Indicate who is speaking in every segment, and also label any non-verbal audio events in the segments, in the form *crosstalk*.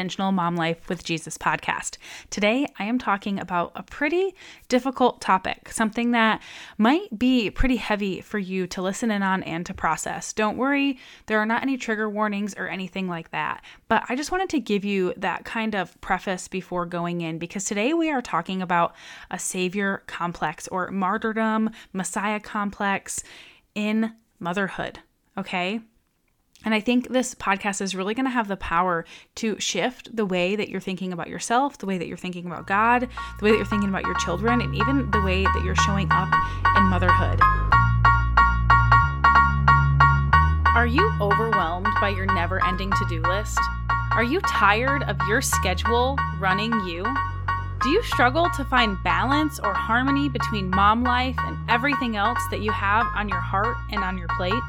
Speaker 1: Intentional Mom Life with Jesus podcast. Today, I am talking about a pretty difficult topic, something that might be pretty heavy for you to listen in on and to process. Don't worry, there are not any trigger warnings or anything like that, but I just wanted to give you that kind of preface before going in because today we are talking about a savior complex or martyrdom, messiah complex in motherhood. Okay. And I think this podcast is really going to have the power to shift the way that you're thinking about yourself, the way that you're thinking about God, the way that you're thinking about your children, and even the way that you're showing up in motherhood. Are you overwhelmed by your never ending to do list? Are you tired of your schedule running you? Do you struggle to find balance or harmony between mom life and everything else that you have on your heart and on your plate?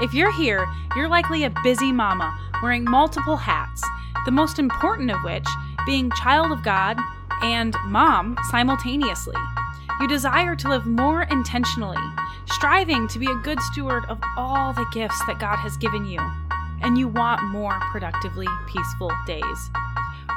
Speaker 1: If you're here, you're likely a busy mama wearing multiple hats, the most important of which being child of God and mom simultaneously. You desire to live more intentionally, striving to be a good steward of all the gifts that God has given you, and you want more productively peaceful days.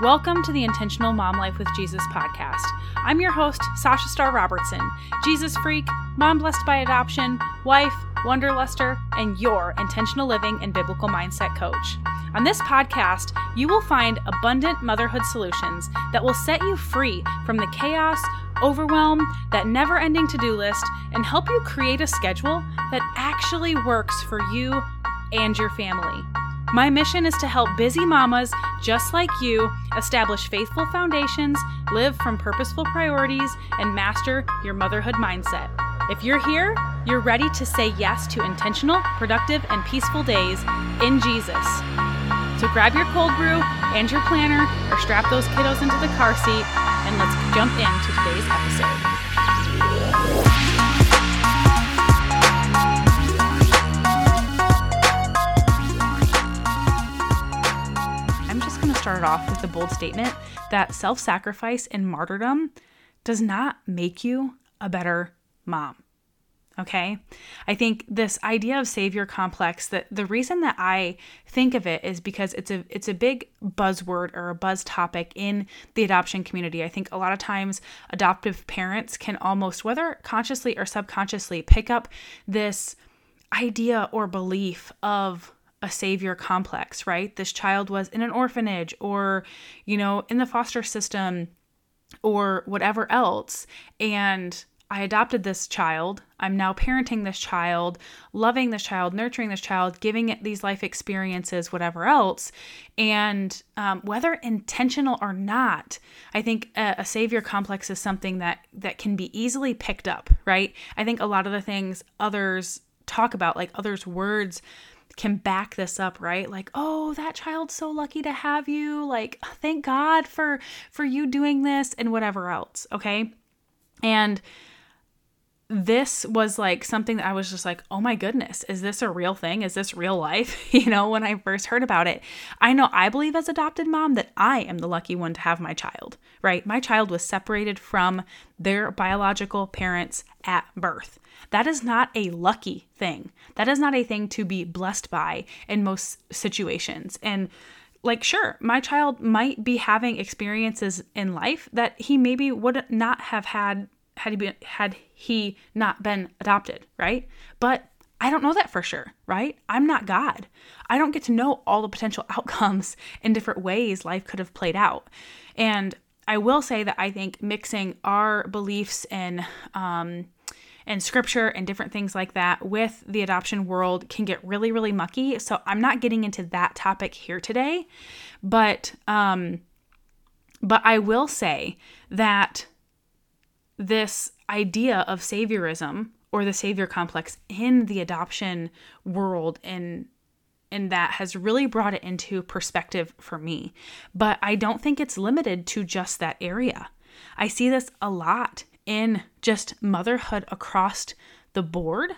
Speaker 1: Welcome to the Intentional Mom Life with Jesus podcast. I'm your host, Sasha Starr Robertson, Jesus freak, mom blessed by adoption, wife, Wonderluster, and your intentional living and biblical mindset coach. On this podcast, you will find abundant motherhood solutions that will set you free from the chaos, overwhelm, that never ending to do list, and help you create a schedule that actually works for you and your family. My mission is to help busy mamas just like you establish faithful foundations, live from purposeful priorities, and master your motherhood mindset. If you're here, you're ready to say yes to intentional, productive, and peaceful days in Jesus. So grab your cold brew and your planner or strap those kiddos into the car seat and let's jump into today's episode. Started off with the bold statement that self sacrifice and martyrdom does not make you a better mom. Okay. I think this idea of savior complex that the reason that I think of it is because it's a it's a big buzzword or a buzz topic in the adoption community. I think a lot of times adoptive parents can almost whether consciously or subconsciously pick up this idea or belief of a savior complex, right? This child was in an orphanage or, you know, in the foster system or whatever else. And I adopted this child. I'm now parenting this child, loving this child, nurturing this child, giving it these life experiences, whatever else. And um, whether intentional or not, I think a, a savior complex is something that that can be easily picked up, right? I think a lot of the things others talk about, like others' words can back this up right like oh that child's so lucky to have you like thank god for for you doing this and whatever else okay and this was like something that I was just like, oh my goodness, is this a real thing? Is this real life? *laughs* you know, when I first heard about it, I know I believe as adopted mom that I am the lucky one to have my child, right? My child was separated from their biological parents at birth. That is not a lucky thing. That is not a thing to be blessed by in most situations. And like sure my child might be having experiences in life that he maybe would not have had had he been had he not been adopted, right? But I don't know that for sure, right? I'm not God. I don't get to know all the potential *laughs* outcomes in different ways life could have played out. And I will say that I think mixing our beliefs in um, and scripture and different things like that with the adoption world can get really, really mucky. So I'm not getting into that topic here today, but um, but I will say that this idea of saviorism or the savior complex in the adoption world and and that has really brought it into perspective for me. But I don't think it's limited to just that area. I see this a lot in just motherhood across the board.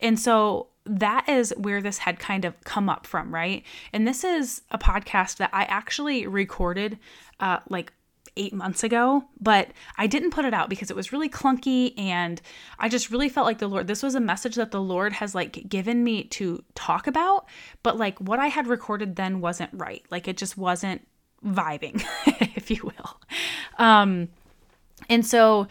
Speaker 1: And so that is where this had kind of come up from, right? And this is a podcast that I actually recorded uh, like eight months ago, but I didn't put it out because it was really clunky and I just really felt like the Lord, this was a message that the Lord has like given me to talk about, but like what I had recorded then wasn't right. Like it just wasn't vibing, *laughs* if you will. Um, and so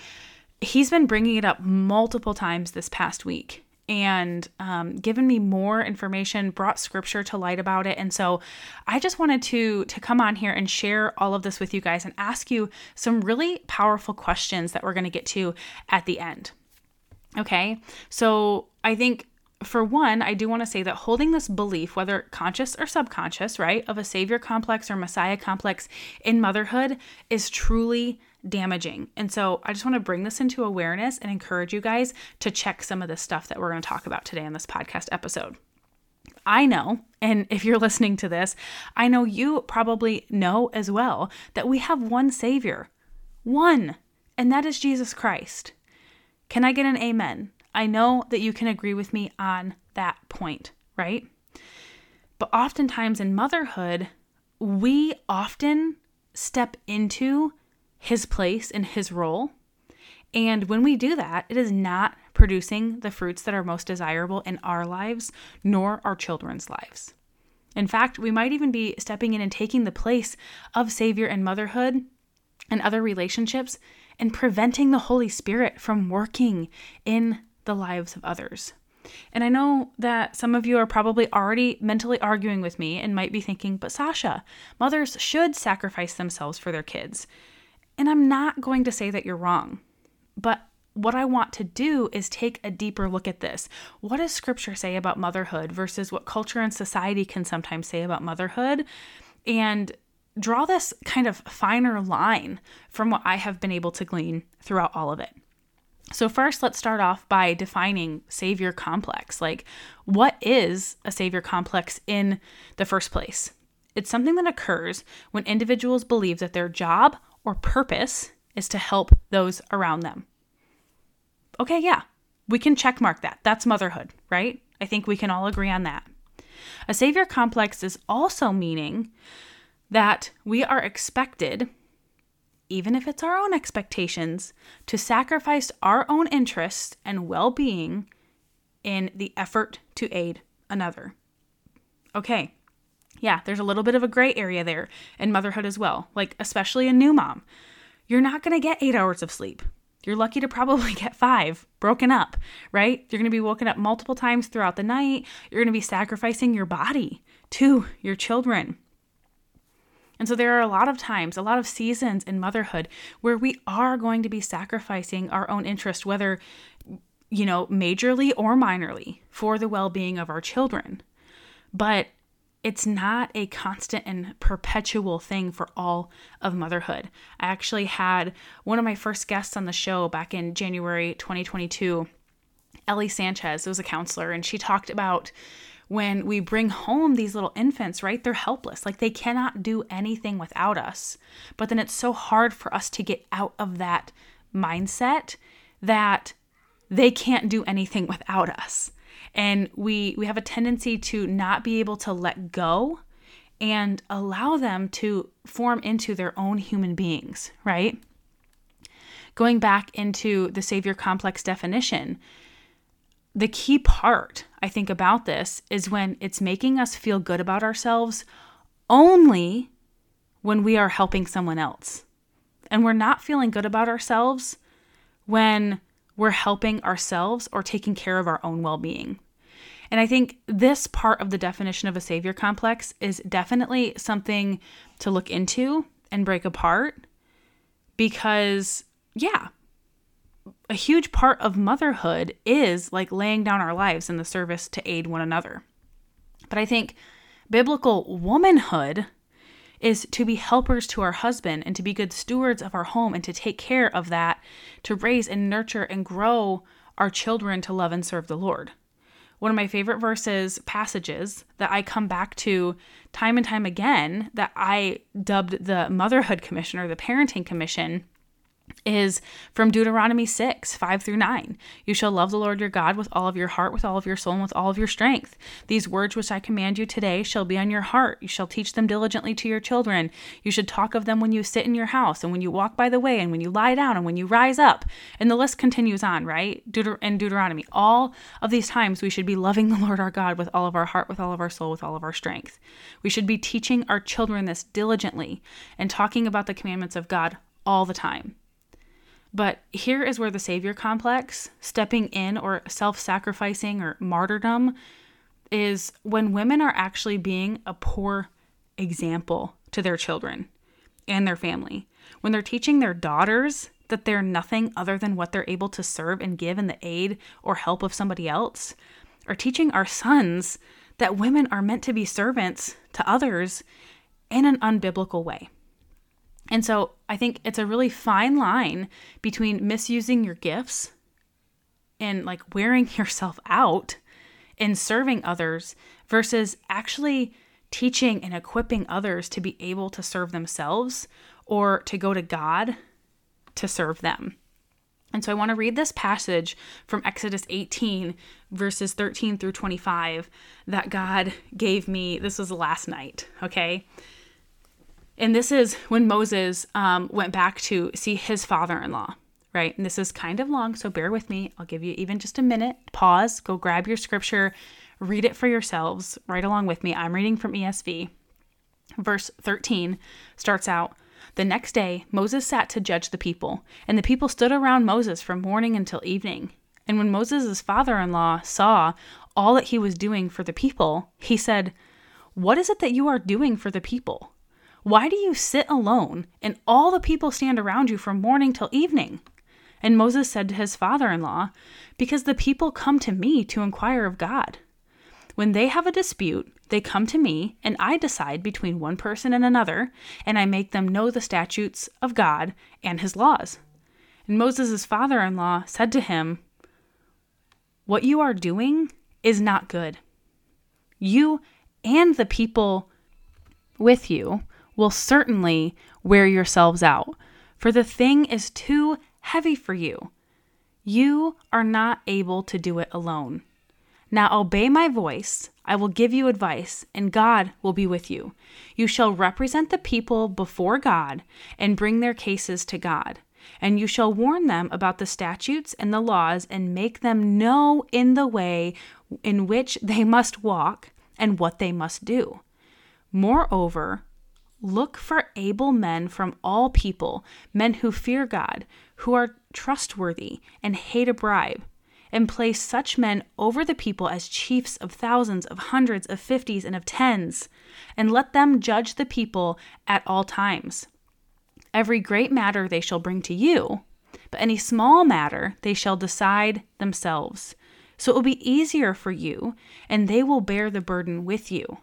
Speaker 1: he's been bringing it up multiple times this past week and um, given me more information brought scripture to light about it. And so i just wanted to to come on here and share all of this with you guys and ask you some really powerful questions that we're going to get to at the end. Okay? So i think for one, I do want to say that holding this belief, whether conscious or subconscious, right, of a savior complex or messiah complex in motherhood is truly damaging. And so I just want to bring this into awareness and encourage you guys to check some of the stuff that we're going to talk about today in this podcast episode. I know, and if you're listening to this, I know you probably know as well that we have one Savior, one, and that is Jesus Christ. Can I get an amen? I know that you can agree with me on that point, right? But oftentimes in motherhood, we often step into his place and his role. And when we do that, it is not producing the fruits that are most desirable in our lives nor our children's lives. In fact, we might even be stepping in and taking the place of Savior and motherhood and other relationships and preventing the Holy Spirit from working in the lives of others. And I know that some of you are probably already mentally arguing with me and might be thinking, but Sasha, mothers should sacrifice themselves for their kids. And I'm not going to say that you're wrong, but what I want to do is take a deeper look at this. What does scripture say about motherhood versus what culture and society can sometimes say about motherhood? And draw this kind of finer line from what I have been able to glean throughout all of it. So, first, let's start off by defining savior complex. Like, what is a savior complex in the first place? It's something that occurs when individuals believe that their job or purpose is to help those around them. Okay, yeah, we can check mark that. That's motherhood, right? I think we can all agree on that. A savior complex is also meaning that we are expected even if it's our own expectations, to sacrifice our own interests and well being in the effort to aid another. Okay, yeah, there's a little bit of a gray area there in motherhood as well, like especially a new mom. You're not gonna get eight hours of sleep. You're lucky to probably *laughs* get five broken up, right? You're gonna be woken up multiple times throughout the night. You're gonna be sacrificing your body to your children. And so there are a lot of times, a lot of seasons in motherhood where we are going to be sacrificing our own interest, whether, you know, majorly or minorly, for the well being of our children. But it's not a constant and perpetual thing for all of motherhood. I actually had one of my first guests on the show back in January 2022, Ellie Sanchez, was a counselor, and she talked about when we bring home these little infants, right? They're helpless. Like they cannot do anything without us. But then it's so hard for us to get out of that mindset that they can't do anything without us. And we we have a tendency to not be able to let go and allow them to form into their own human beings, right? Going back into the savior complex definition, the key part, I think, about this is when it's making us feel good about ourselves only when we are helping someone else. And we're not feeling good about ourselves when we're helping ourselves or taking care of our own well being. And I think this part of the definition of a savior complex is definitely something to look into and break apart because, yeah, a huge part of motherhood is like laying down our lives in the service to aid one another. But I think biblical womanhood is to be helpers to our husband and to be good stewards of our home and to take care of that, to raise and nurture and grow our children to love and serve the Lord. One of my favorite verses, passages that I come back to time and time again, that I dubbed the Motherhood Commission or the Parenting Commission, is from Deuteronomy 6, 5 through 9. You shall love the Lord your God with all of your heart, with all of your soul, and with all of your strength. These words which I command you today shall be on your heart. You shall teach them diligently to your children. You should talk of them when you sit in your house, and when you walk by the way, and when you lie down, and when you rise up. And the list continues on, right? In Deuteronomy. All of these times we should be loving the Lord our God with all of our heart, with all of our soul, with all of our strength. We should be teaching our children this diligently and talking about the commandments of God all the time. But here is where the savior complex, stepping in or self sacrificing or martyrdom, is when women are actually being a poor example to their children and their family. When they're teaching their daughters that they're nothing other than what they're able to serve and give in the aid or help of somebody else, or teaching our sons that women are meant to be servants to others in an unbiblical way. And so I think it's a really fine line between misusing your gifts and like wearing *laughs* yourself out in serving others versus actually teaching and equipping others to be able to serve themselves or to go to God to serve them. And so I want to read this passage from Exodus 18, verses 13 through 25, that God gave me. This was last night, okay? And this is when Moses um, went back to see his father in law, right? And this is kind of long, so bear with me. I'll give you even just a minute. Pause, go grab your scripture, read it for yourselves right along with me. I'm reading from ESV. Verse 13 starts out The next day, Moses sat to judge the people, and the people stood around Moses from morning until evening. And when Moses' father in law saw all that he was doing for the people, he said, What is it that you are doing for the people? Why do you sit alone and all the people stand around you from morning till evening? And Moses said to his father in law, Because the people come to me to inquire of God. When they have a dispute, they come to me, and I decide between one person and another, and I make them know the statutes of God and his laws. And Moses' father in law said to him, What you are doing is not good. You and the people with you will certainly wear yourselves out, for the thing is too heavy for you. You are not able to do it alone. Now obey my voice. I will give you advice, and God will be with you. You shall represent the people before God and bring their cases to God. And you shall warn them about the statutes and the laws and make them know in the way in which they must walk and what they must do. Moreover, Look for able men from all people, men who fear God, who are trustworthy and hate a bribe, and place such men over the people as chiefs of thousands, of hundreds, of fifties, and of tens, and let them judge the people at all times. Every great matter they shall bring to you, but any small matter they shall decide themselves. So it will be easier for you, and they will bear the burden with you.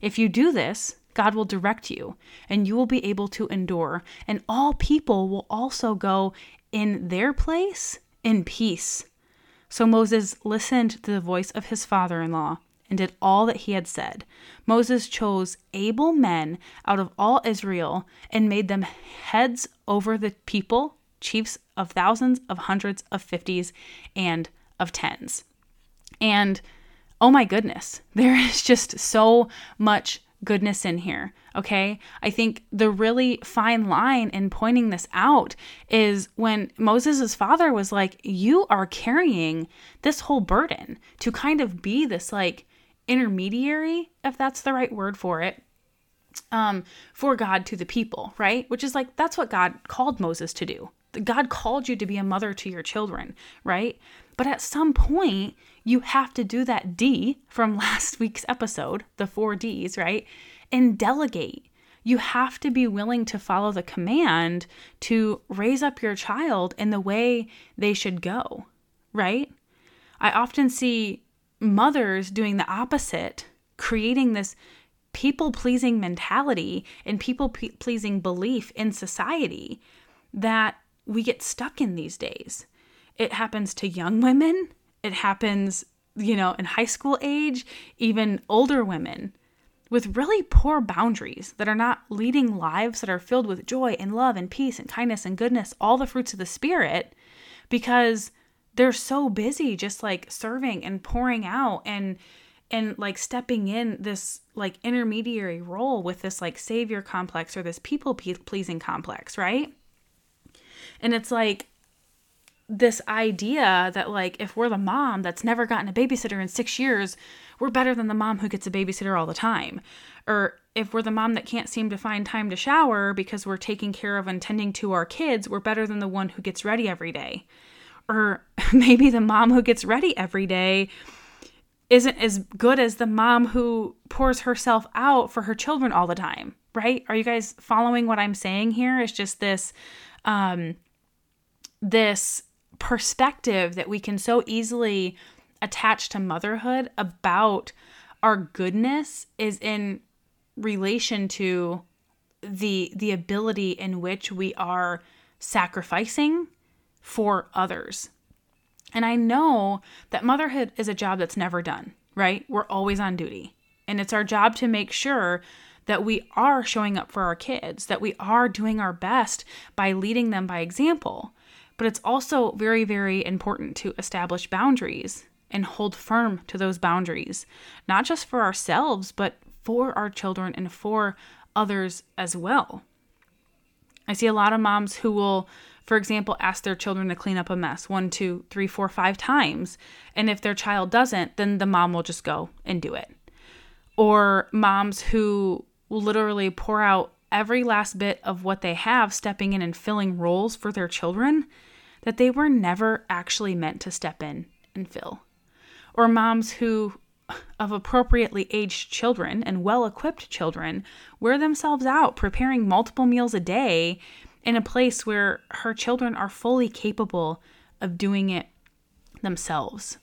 Speaker 1: If you do this, God will direct you, and you will be able to endure, and all people will also go in their place in peace. So Moses listened to the voice of his father in law and did all that he had said. Moses chose able men out of all Israel and made them heads over the people, chiefs of thousands, of hundreds, of fifties, and of tens. And oh my goodness, *laughs* there is just so much goodness in here. Okay. I think the really fine line in pointing this out is when Moses' father was like, You are carrying this whole burden to kind of be this like intermediary, if that's the right word for it, um, for God to the people, right? Which is like, that's what God called Moses to do. God called you to be a mother to your children, right? But at some point, you have to do that D from *laughs* last week's episode, the four D's, right? And delegate. You have to be willing to follow the command to raise up your child in the way they should go, right? I often see mothers doing the opposite, creating this people pleasing mentality and people pleasing belief in society that we get stuck in these days. It happens to young women, it happens, you know, in high school age, even older women, with really poor boundaries that are not leading lives that are filled with joy and love and peace and kindness and goodness, all the fruits of the Spirit, because they're so busy just like serving and pouring out and and like stepping in this like intermediary role with this like savior complex or this people pleasing complex, right? And it's like this idea that like if we're the mom that's never gotten a babysitter in 6 years, we're better than the mom who gets a babysitter all the time. Or if we're the mom that can't seem to find time to shower because we're taking care of and tending to our kids, we're better than the one who gets ready every day. Or *laughs* maybe the mom who gets ready every day isn't as good as the mom who pours herself out for her children all the time, right? Are you guys following what I'm saying here? It's just this um this perspective that we can so easily attach to motherhood about our goodness is in relation to the the ability in which we are sacrificing for others. And I know that motherhood is a job that's never done, right? We're always on duty. And it's our job to make sure that we are showing up for our kids, that we are doing our best by leading them by example. But it's also very, very important to establish boundaries and hold firm to those boundaries, not just for ourselves, but for our children and for others as well. I see a lot of moms who will, for example, ask their children to clean up a mess one, two, three, four, five times. And if their child doesn't, then the mom will just go and do it. Or moms who will literally pour out every last bit of what they have, stepping in and filling roles for their children that they were never actually meant to step in and fill. Or moms who, of appropriately aged children and well equipped children, wear themselves out preparing multiple meals a day in a place where her children are fully capable of doing it themselves.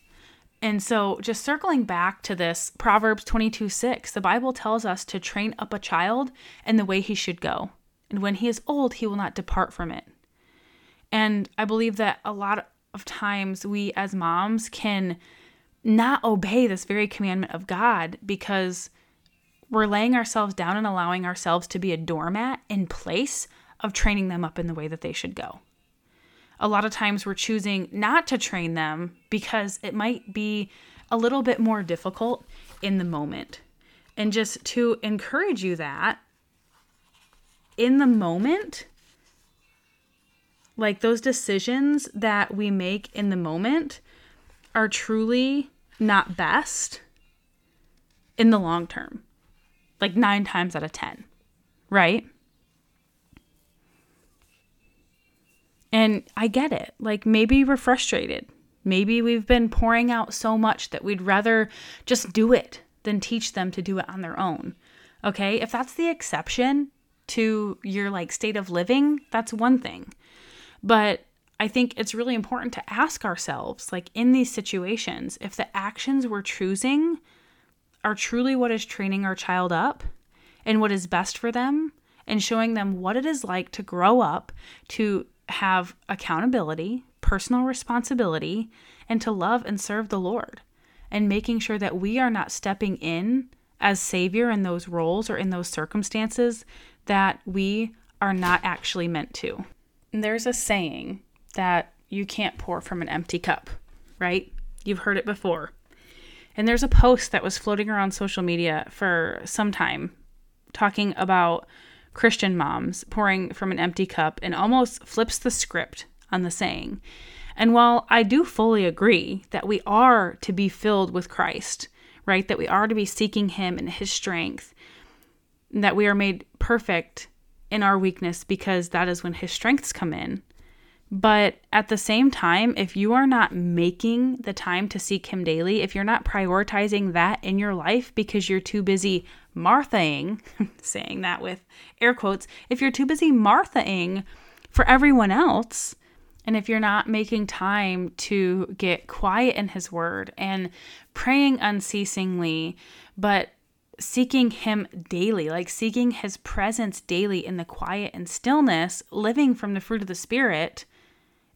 Speaker 1: And so, just circling back to this, Proverbs 22 6, the Bible tells us to train up a child in the way he should go. And when he is old, he will not depart from it. And I believe that a lot of times we as moms can not obey this very commandment of God because we're laying ourselves down and allowing ourselves to be a doormat in place of training them up in the way that they should go a lot of times we're choosing not to train them because it might be a little bit more difficult in the moment. And just to encourage you that in the moment, like those decisions that we make in the moment are truly not best in the long term, like nine times out of 10, right? And I get it. Like maybe we're frustrated. Maybe we've been pouring out so much that we'd rather just do it than teach them to do it on their own. Okay? If that's the exception to your like state of living, that's one thing. But I think it's really important to ask ourselves like in these situations if the actions we're choosing are truly what is training our child up and what is best for them and showing them what it is like to grow up to have accountability, personal responsibility, and to love and serve the Lord, and making sure that we are not stepping in as Savior in those roles or in those circumstances that we are not actually meant to. And there's a saying that you can't pour from an empty cup, right? You've heard it before. And there's a post that was floating around social media for some time talking about Christian moms pouring from an empty cup and almost flips the script on the saying. And while I do fully agree that we are to be filled with Christ, right, that we are to be seeking Him and His strength, that we are made perfect in our weakness because that is when His strengths come in, but at the same time, if you are not making the time to seek Him daily, if you're not prioritizing that in your life because you're too busy Marthaing, *laughs* saying that with air quotes, if you're too busy Marthaing for everyone else, and if you're not making time to get quiet in His Word and praying unceasingly, but seeking Him daily, like seeking His presence daily in the quiet and stillness, living from the fruit of the Spirit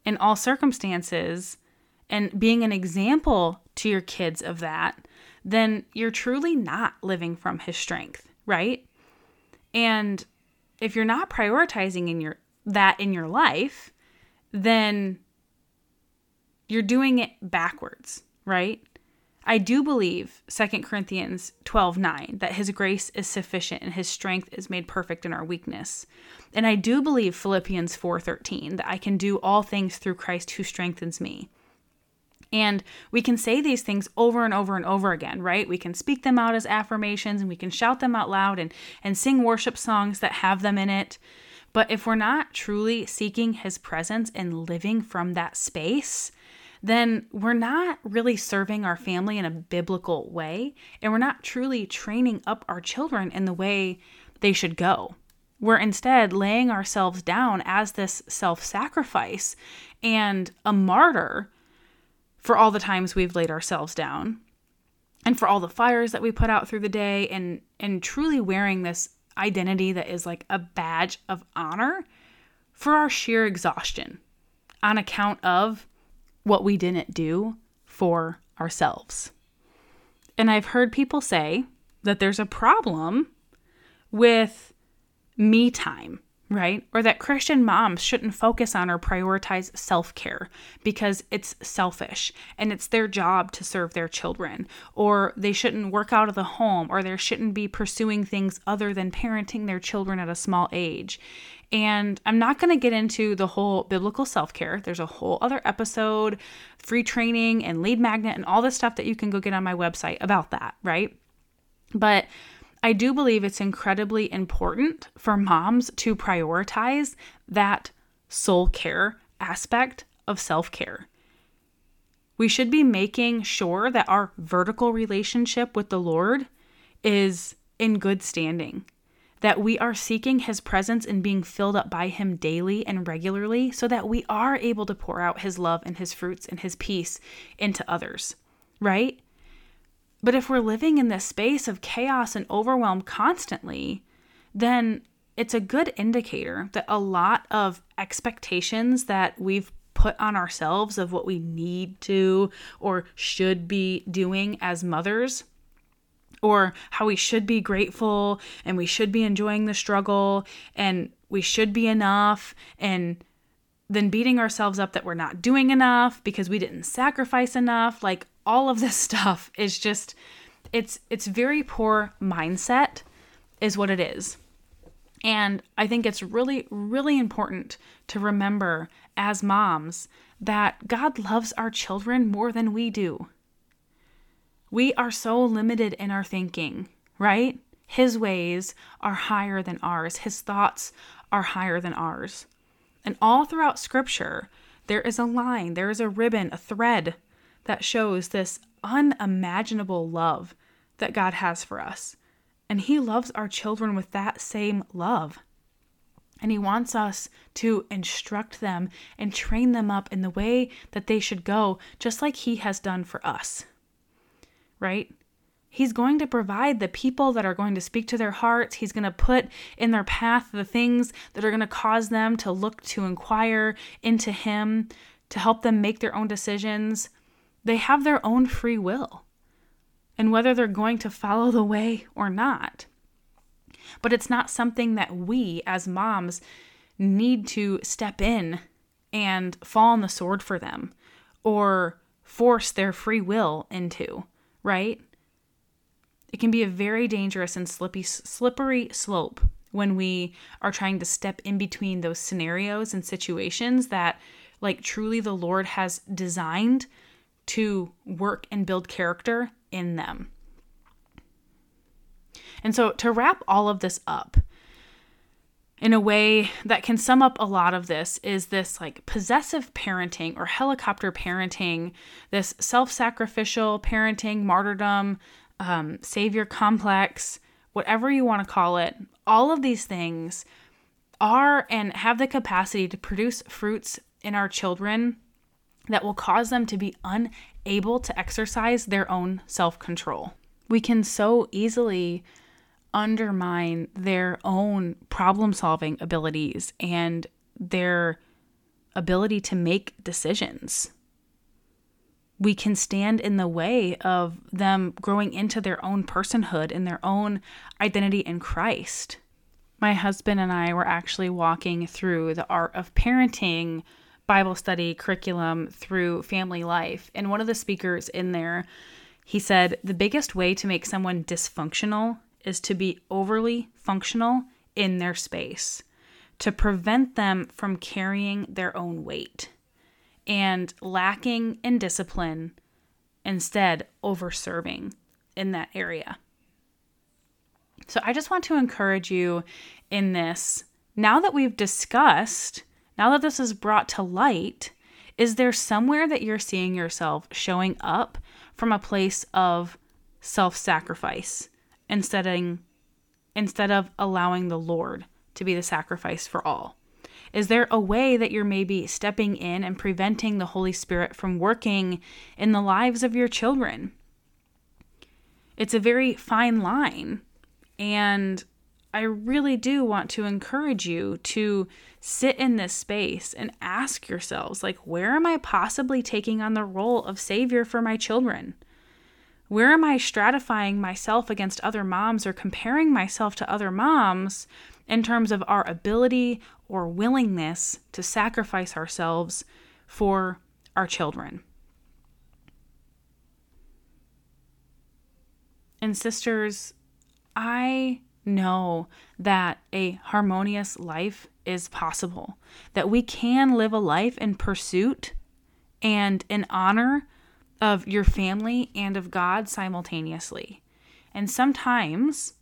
Speaker 1: in all circumstances and being an example to your kids of that, then you're truly not living from his strength, right? And if you're not prioritizing in your that in your life, then you're doing it backwards, right? I do believe 2 Corinthians 12 9, that his grace is sufficient and his strength is made perfect in our weakness. And I do believe Philippians 4 13, that I can do all things through Christ who strengthens me. And we can say these things over and over and over again, right? We can speak them out as affirmations and we can shout them out loud and, and sing worship songs that have them in it. But if we're not truly seeking his presence and living from that space, then we're not really serving our family in a biblical way. And we're not truly training up our children in the way they should go. We're instead laying ourselves down as this self sacrifice and a martyr for all the times we've laid ourselves down and for all the fires that we put out through the day and and truly wearing this identity that is like a badge of honor for our sheer exhaustion on account of what we didn't do for ourselves. And I've heard people say that there's a problem with me time right? Or that Christian moms shouldn't focus on or prioritize self care because it's selfish and it's their job to serve their children. Or they shouldn't work out of the home or they shouldn't be pursuing things other than parenting their children at a small age. And I'm not going to get into the whole biblical self care. There's a whole other episode, free training and lead magnet, and all this stuff that you can go get on my website about that, right? But I do believe it's incredibly important for moms to prioritize that soul care aspect of self care. We should be making sure that our vertical relationship with the Lord is in good standing, that we are seeking His presence and being filled up by Him daily and regularly so that we are able to pour out His love and His fruits and His peace into others, right? But if we're living in this space of chaos and overwhelm constantly, then it's a good indicator that a lot of expectations that we've put on ourselves of what we need to or should be doing as mothers or how we should be grateful and we should be enjoying the struggle and we should be enough and then beating ourselves up that we're not doing enough because we didn't sacrifice enough like all of this *laughs* stuff is just it's it's very poor mindset is what it is. And I think it's really really important to remember as moms that God loves our children more than we do. We are so limited in our thinking, right? His ways are higher than ours. His thoughts are higher than ours. And all throughout scripture, there is a line, there is a ribbon, a thread that shows this unimaginable love that God has for us. And He loves our children with that same love. And He wants us to instruct them and train them up in the way that they should go, just like He has done for us. Right? He's going to provide the people that are going to speak to their hearts. He's going to put in their path the things that are going to cause them to look to inquire into Him, to help them make their own decisions. They have their own free will and whether they're going to follow the way or not. But it's not something that we as moms need to step in and fall on the sword for them or force their free will into, right? It can be a very dangerous and slippy, slippery slope when we are trying to step in between those scenarios and situations that, like, truly the Lord has designed to work and build character in them. And so, to wrap all of this up in a way that can sum up a lot of this, is this like possessive parenting or helicopter parenting, this self sacrificial parenting, martyrdom, um, savior complex, whatever you want to call it, all of these things are and have the capacity to produce fruits in our children that will cause them to be unable to exercise their own self control. We can so easily undermine their own problem solving abilities and their ability to make decisions. we can stand in the way of them growing into their own personhood and their own identity in Christ. My husband and I were actually walking through the art of parenting Bible study curriculum through family life. And one of the speakers in there, he said, the biggest way to make someone dysfunctional is to be overly functional in their space, to prevent them from carrying their own weight and lacking in discipline, instead, over serving in that area. So I just want to encourage you in this. Now that we've discussed, now that this is brought to light, is there somewhere that you're seeing yourself showing up from a place of self sacrifice instead instead of allowing the Lord to be the sacrifice for all? Is there a way that you're maybe stepping in and preventing the Holy Spirit from working in the lives of your children? It's a very fine line. And I really do want to encourage you to sit in this space and ask yourselves like where am I possibly taking on the role of savior for my children? Where am I stratifying myself against other moms or comparing myself to other moms in terms of our ability or willingness to sacrifice ourselves for our children. And, sisters, I know that a harmonious life is possible, that we can live a life in pursuit and in honor of your family and of God simultaneously. And sometimes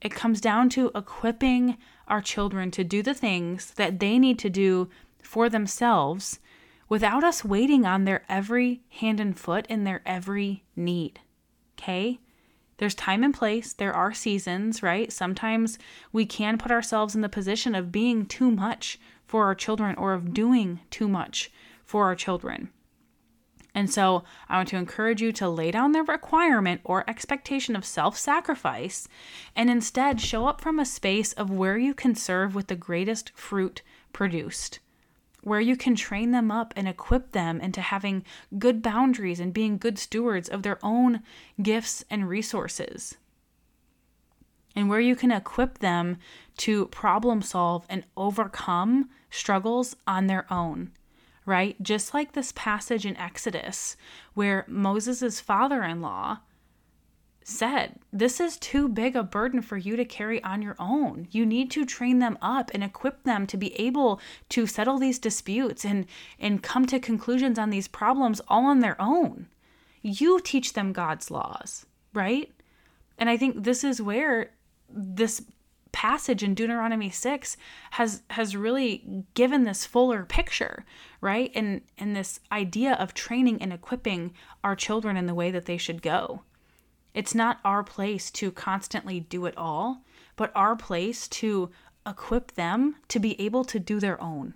Speaker 1: it comes down to equipping our children to do the things that they need to do for themselves without us waiting on their every hand and foot and their every need. Okay? There's time and place, there are seasons, right? Sometimes we can put ourselves in the position of being too much for our children or of doing too much for our children. And so I want to encourage you to lay down the requirement or expectation of self sacrifice and instead show up from a space of where you can serve with the greatest fruit produced, where you can train them up and equip them into having good boundaries and being good stewards of their own gifts and resources. And where you can equip them to problem solve and overcome struggles on their own right? Just like this passage in Exodus where Moses' father in law said, This is too big a burden for you to carry on your own. You need to train them up and equip them to be able to settle these disputes and, and come to conclusions on these problems all on their own. You teach them God's laws, right? And I think this is where this passage in Deuteronomy 6 has has really given this fuller picture, right? And and this idea of training and equipping our children in the way that they should go. It's not our place to constantly do it all, but our place to equip them to be able to do their own.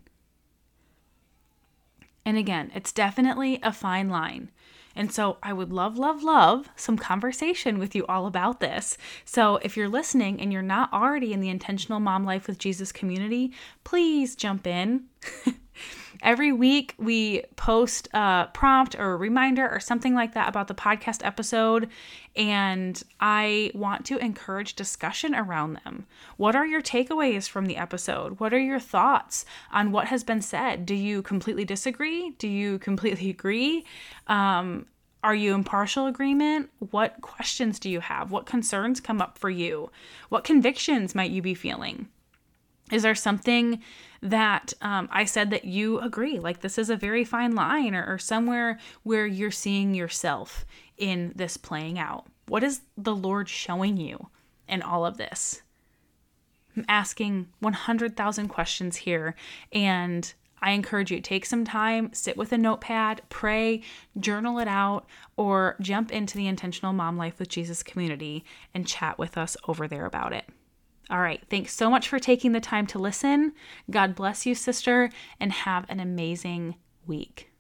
Speaker 1: And again, it's definitely a fine line. And so I would love, love, love some conversation with you all about this. So if you're listening and you're not already in the Intentional Mom Life with Jesus community, please jump in. *laughs* Every week, we post a prompt or a reminder or something like that about the podcast episode. And I want to encourage discussion around them. What are your takeaways from the episode? What are your thoughts on what has been said? Do you completely disagree? Do you completely agree? Um, are you in partial agreement? What questions do you have? What concerns come up for you? What convictions might you be feeling? Is there something that um, I said that you agree? Like this is a very fine line, or, or somewhere where you're seeing yourself in this playing out? What is the Lord showing you in all of this? I'm asking 100,000 questions here, and I encourage you take some time, sit with a notepad, pray, journal it out, or jump into the Intentional Mom Life with Jesus community and chat with us over there about it. All right. Thanks so much for taking the time to listen. God bless you, sister, and have an amazing week.